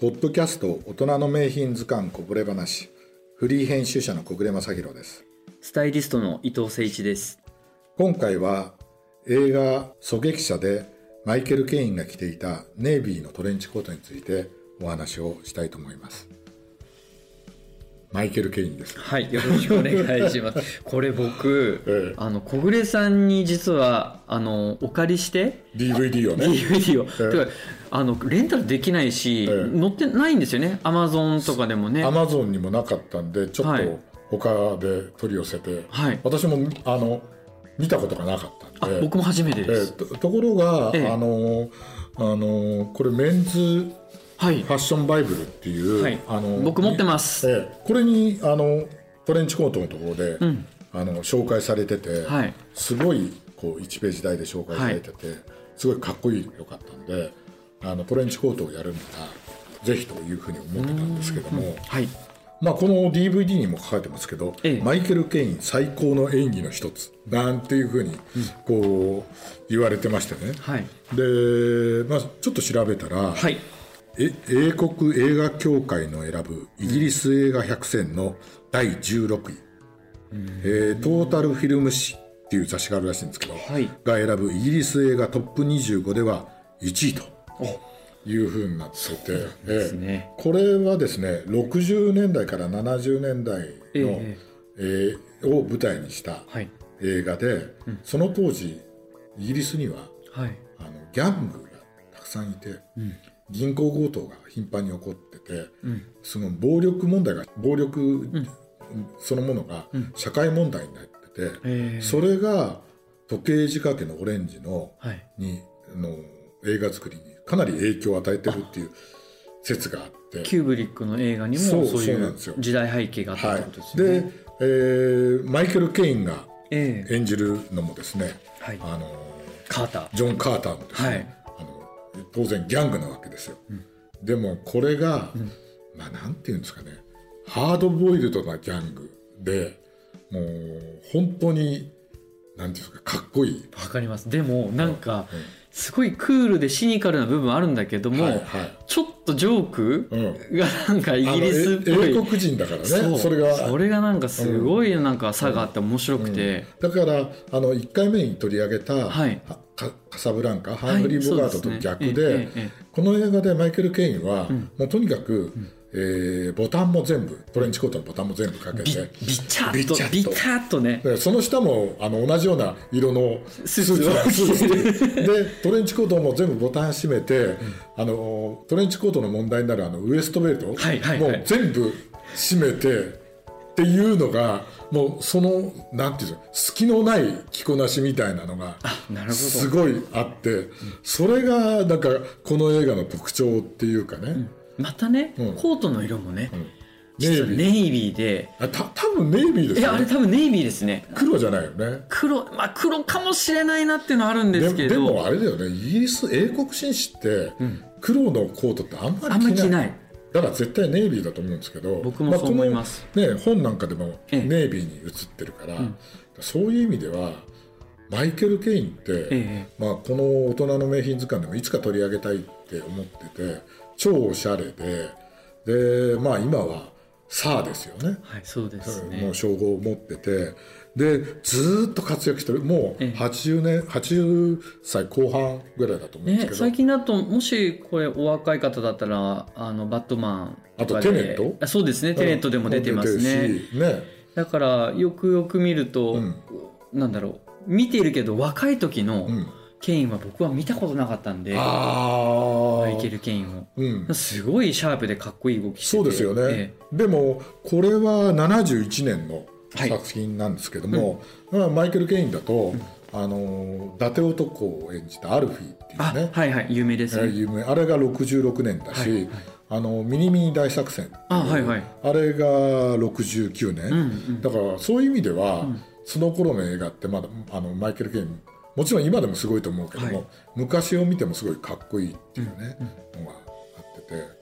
ポッドキャスト大人の名品図鑑こぼれ話フリー編集者の小暮正弘ですスタイリストの伊藤誠一です。今回は映画狙撃者でマイケル・ケインが着ていたネイビーのトレンチコートについてお話をしたいと思いますマイケル・ケインです。はい、よろしくお願いします。これ僕、ええ。あの小暮さんに実はあのお借りして。DVD をね。DVD を、ええ。あのレンタルできないし、ええ。載ってないんですよね。アマゾンとかでもね。アマゾンにもなかったんでちょっはい。と他で取り寄せて、はい。私もあの見たことがなかったんで。あ僕も初めてえです、ーとところが、ええ。あのあのこれメンズはい。ファッションバイブルっていう、はい。あの僕持ってます。ええ。これにあのトレンチコートのところで、ん。あの紹介されてて、はい。すごいこう1ページ台で紹介されてて、すごいかっこいいよかったんであのトレンチコートをやるならぜひというふうに思ってたんですけども、はい。まあ、この DVD にも書かれてますけど、ええ。マイケル・ケイン最高の演技の一つなんていうふうにこう言われてましてね、はい。で、まあ、ちょっと調べたら、はいえ英国映画協会の選ぶイギリス映画100選の第16位、えートータルフィルム誌っていう雑誌があるらしいんですけど、はい。が選ぶイギリス映画トップ25では1位というふうになってて、ですね。えーこれはですね60年代から70年代の、ええーを舞台にしたはい。映画で、その当時イギリスにははい。あのギャングがたくさんいて、銀行強盗が頻繁に起こってて、その暴力問題が暴力そのものが社会問題になってて、ええ。それが時計仕掛けのオレンジのはい。にあの映画作りにかなり影響を与えてるっていう説があって。キューブリックの映画にもそそうういう時代背景があったはい。ってことですよね、で、えーマイケル・ケインがええ。演じるのもですね、はい。あのカーター。ジョン・カーターもですね、はい当然ギャングなわけですよ、でもこれが、まあなんていうんですかね。ハードボイルドなギャングでもう本当になんていうんですかかっこいい。わかります。でもなんかすごいクールでシニカルな部分あるんだけども、はいはい。ちょっとジョークうん。がなんかイギリスっぽい、あのえ英国人だからね。それが。それがなんかすごいなんか差があって面白くて、だからあの1回目に取り上げた、はい。はカカサブランカハングリー・ボガートと逆で,、この映画でマイケル・ケインは、もうとにかく、えーボタンも全部トレンチコートのボタンも全部かけビてビチャビチャッと。ビタッとね。でその下もあの同じような色のススーツ でトレンチコートも全部ボタン閉めて、あのトレンチコートの問題になるあのウエストベルト、はいはいはい。もう全部閉めてっていうのがもうそのなんていうんですか隙のない着こなしみたいなのがすごいあって。それがなんかこの映画の特徴っていうかね、またね、うん。コートの色もね、ネイビー。実はネイビーで。あた多分ネイビーですいやあれよね多分ネイビーですね。黒じゃないよね。黒まあ黒かもしれないなっていうのはあるんでですけど。でもあれだよね。イギリス英国紳士って黒のコートってあんまりあんま着ない,、着ない。だから絶対ネイビーだと思うんですけど。僕もそう思います。あこのね、本なんかでもええ。ネイビーに映ってるから、そういう意味ではマイケル・ケインって、ええ。まあ、この大人の名品図鑑でもいつか取り上げたいって思ってて超おしゃれでで、まあ、今はサーですよね。はいそうですね。もう称号を持っててでずーっと活躍してる。もうええ。80年80歳後半ぐらいだと思うんですね、けど、最近だともしこれお若い方だったらあのバットマンとかで。あとテネット？あそうですね。テネットでも出てます出ねね。だからよくよく見ると、うん。なんだろう。見ているけど若い時のうん、ケインは僕は見たことなかったんでああマイケル・ケインを。うん、すごいシャープでかっこいい動きしてて。そうですよね、えでもこれは71年のはい。作品なんですけども、まあ、マイケル・ケインだと、あの伊達男を演じたアルフィーっていうあねはいはい有名ですね、えー有名。あれが66年だし、はい。はいあのミニミニ大作戦あはいはい。あれが69年、うんうん。だからそういう意味では、その頃の映画ってまだあのマイケル・ケインもちろん今でもすごいと思うけども、はい。昔を見てもすごいかっこいいっていうね、のがあってて。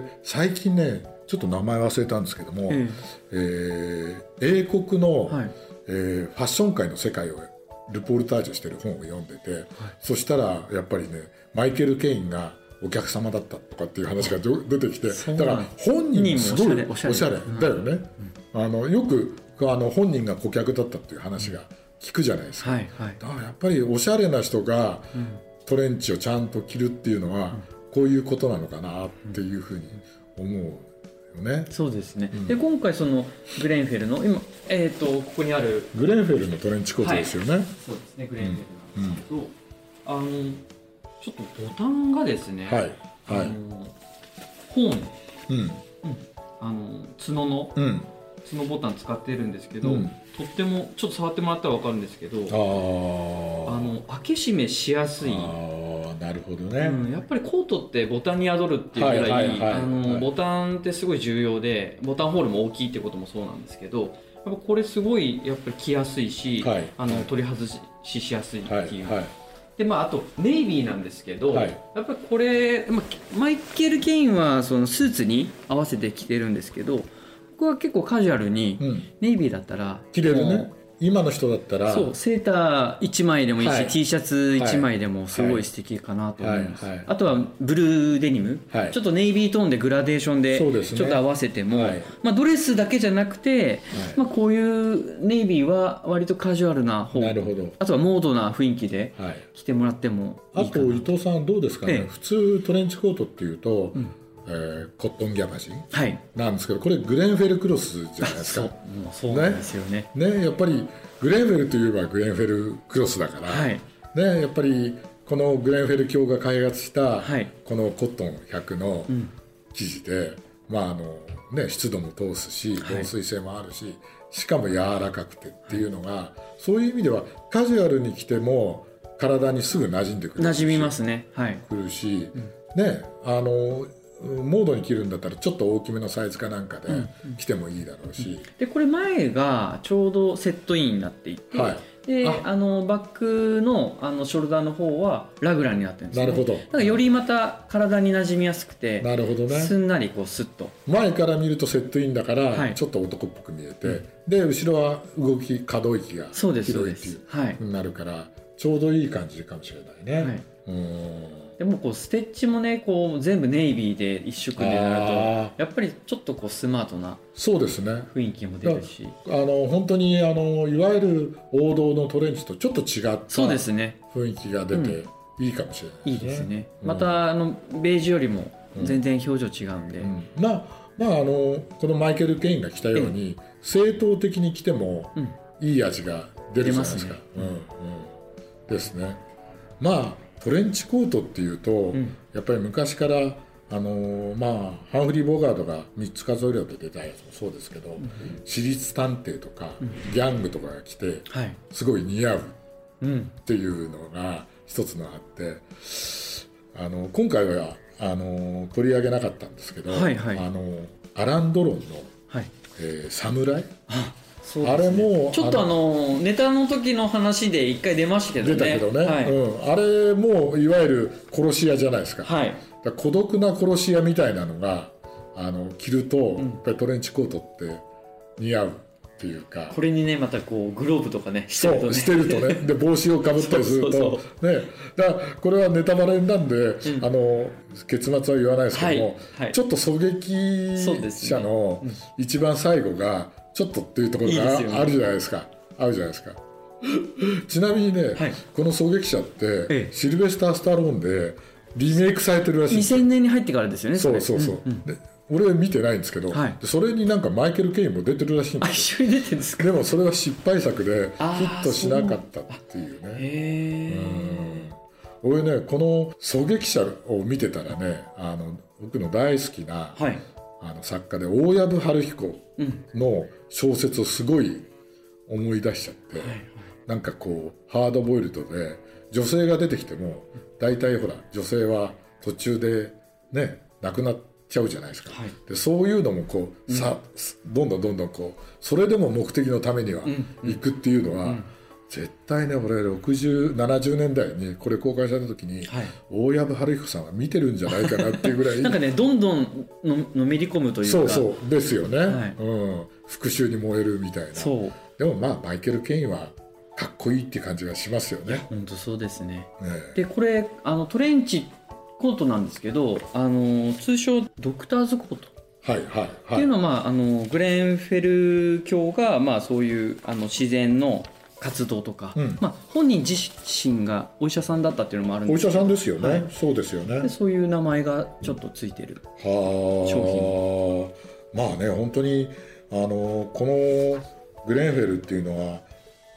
で最近ねちょっと名前忘れたんですけども、ええ。ー英国の、はい。えーファッション界の世界をルポルタージュしてる本を読んでて、そしたらやっぱりねマイケル・ケインがお客様だったとかっていう話がど出てきてだから本人もすごいおしゃれおしゃれ。だよね、あのよくあの本人が顧客だったっていう話が聞くじゃないですか、はいはい。だからやっぱりおしゃれな人がトレンチをちゃんと着るっていうのはこういうことなのかなっていうふうに思うよね。そうですね、で今回そのグレンフェルの今えっ、とここにあるグレンフェルのトレンチコートですよね。そうですねグレンフェルなんですけど、あのちょっとボタンがですね、はい。はい。あのホーン。うん。あの角のうん。角ボタン使ってるんですけど、うん。とってもちょっと触ってもらったら分かるんですけどあの開け閉めしやすい、なるほどうね。ん、やっぱりコートってボタンに宿るっていうぐらい、ボタンってすごい重要でボタンホールも大きいってこともそうなんですけどやっぱこれすごいやっぱり着やすいし、はい。あの取り外ししやすいってはいいう、はい。でまあ、あとネイビーなんですけど、はい。やっぱりこれ、まあ、マイケル・ケインはそのスーツに合わせて着てるんですけど僕は結構カジュアルに、うん。ネイビーだったら着れるね。今の人だったら。そうセーター1枚でもいいし、はい。T シャツ1枚でもすごい素敵かなと思います、はい。はい。あとはブルーデニム、はい。ちょっとネイビートーンでグラデーションでちょっと合わせても、はい。まあ、ドレスだけじゃなくて、まあ、こういうネイビーは割とカジュアルな方。なるほど。あとはモードな雰囲気ではい。着てもらってもいあいかな。と伊藤さんどうですかね、ええ。普通トレンチコートっていうと、えーコットンギャバジンはい。なんですけどこれグレンフェルクロスじゃないですか。そうなんですよね。ね。やっぱりグレンフェルといえばグレンフェルクロスだから、はい。ねやっぱりこのグレンフェル教が開発した、はい。このコットン100の生地で、まああのね、湿度も通すしはい。防水性もあるし、しかも柔らかくてっていうのが、そういう意味ではカジュアルに着ても体にすぐ馴染んでくる馴染みますね。はい。くるし、ねあのモードに着るんだったらちょっと大きめのサイズかなんかで着てもいいだろうし、でこれ前がちょうどセットインになっていて、はい。であ。あのバックのあのショルダーの方はラグランになってるんですよ、ね、なるほど。だからよりまた体に馴染みやすくてなるほどね。すんなりこうスッと。前から見るとセットインだから、はい。ちょっと男っぽく見えて、で後ろは動き可動域がそうですそうで広いっていうすはい。なるからちょうどいい感じかもしれないね、はい。うん。でもこうステッチもねこう全部ネイビーで一色でなるあとやっぱりちょっとこうスマートなそうですね。雰囲気も出るし。あの本当にあのいわゆる王道のトレンチとちょっと違ったそうですね。雰囲気が出ていいかもしれないいいですね、うん。またあのベージュよりも全然表情違うんで、うん。まあまああのこのマイケル・ケインが着たように正統的に着てもうん。いい味が出るじゃないですか。出うん。うん、ですね。まあトレンチコートっていうと、ん。やっぱり昔からあのまあハンフリー・ボガードが3つ数えるで出たやつもそうですけど、私立探偵とか、ギャングとかが来てはい、すごい似合ううん、っていうのが一つのあってあの今回はあの取り上げなかったんですけど、はいはい。あのアラン・ドロンのはい「えー侍」そうあれもちょっとあのネタの時の話で一回出ましたけどね。出たけどね、はい、うん、あれもいわゆる殺し屋じゃないですか,、はい。孤独な殺し屋みたいなのがあの着ると、やっぱりトレンチコートって似合うっていうか。これにねまたこうグローブとかねしてるとね。してるとね。で帽子をかぶったりするとね。だからこれはネタバレなんで、あの結末は言わないですけども、はい。はい。ちょっと狙撃者の一番最後がちょっとっていうところがあるじゃないですか。あるじゃないですか。ちなみにね、はい。この狙撃者って、ええ。シルベスター・スタローンでリメイクされてるらしいんですよ。2000年に入ってからですよねれ。そうそうそう、で俺見てないんですけど、はい。でそれになんかマイケル・ケインも出てるらしいんあですよ。一緒に出てるんですか？でもそれは失敗作でヒットしなかったっていうね。へえ俺ねこの狙撃者を見てたらねあの僕の大好きな、はい。あの作家で大藪春彦の小説をすごい思い出しちゃって、なんかこうハードボイルドで女性が出てきても大体ほら女性は途中でね亡くなっちゃうじゃないですか、はい。でそういうのもこうさ、どんどんどんどんこうそれでも目的のためには行くっていうのは、絶対ね俺6070年代にこれ公開された時に、はい。大藪春彦さんは見てるんじゃないかなっていうぐらい。なんかねどんどんののめり込むというか。そうそうですよね、はい。うん、復讐に燃えるみたいな。そう。でもまあマイケル・ケインはかっこいいって感じがしますよね。本当そうですね。ねでこれあのトレンチコートなんですけどあの通称ドクターズコート。はいはいってはいいうのは、まあ、あのグレンフェル教が、まあ、そういうあの自然の活動とか、うん。まあ、本人自身がお医者さんだったっていうのもあるんお医ですけど者さんですよね、はい。そうですよね。でそういう名前がちょっとついてる。はあ。まあね本当にあのこのグレンフェルっていうのは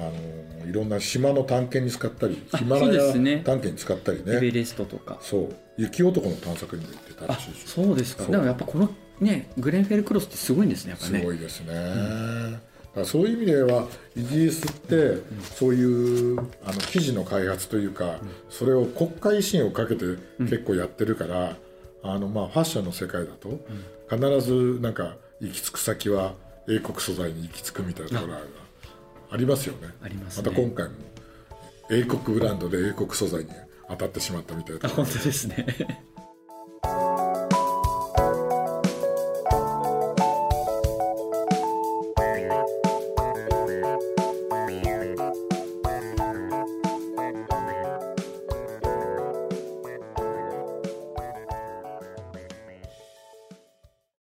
あのいろんな島の探検に使ったりあヒマラヤ探検に使ったりね。エベレストとか。そう。雪男の探索にも行ってたらあしいし。そうですか。でもやっぱこのねグレンフェルクロスってすごいんですねやっぱすねごいですね、だからそういう意味ではイギリスってそういうあの記事の開発というか、それを国家維新をかけて結構やってるから、あのまあファッションの世界だと必ずなんか行き着く先は英国素材に行き着くみたいなところがありますよね。ありますね。また今回も英国ブランドで英国素材に当たってしまったみたいなあ本当ですね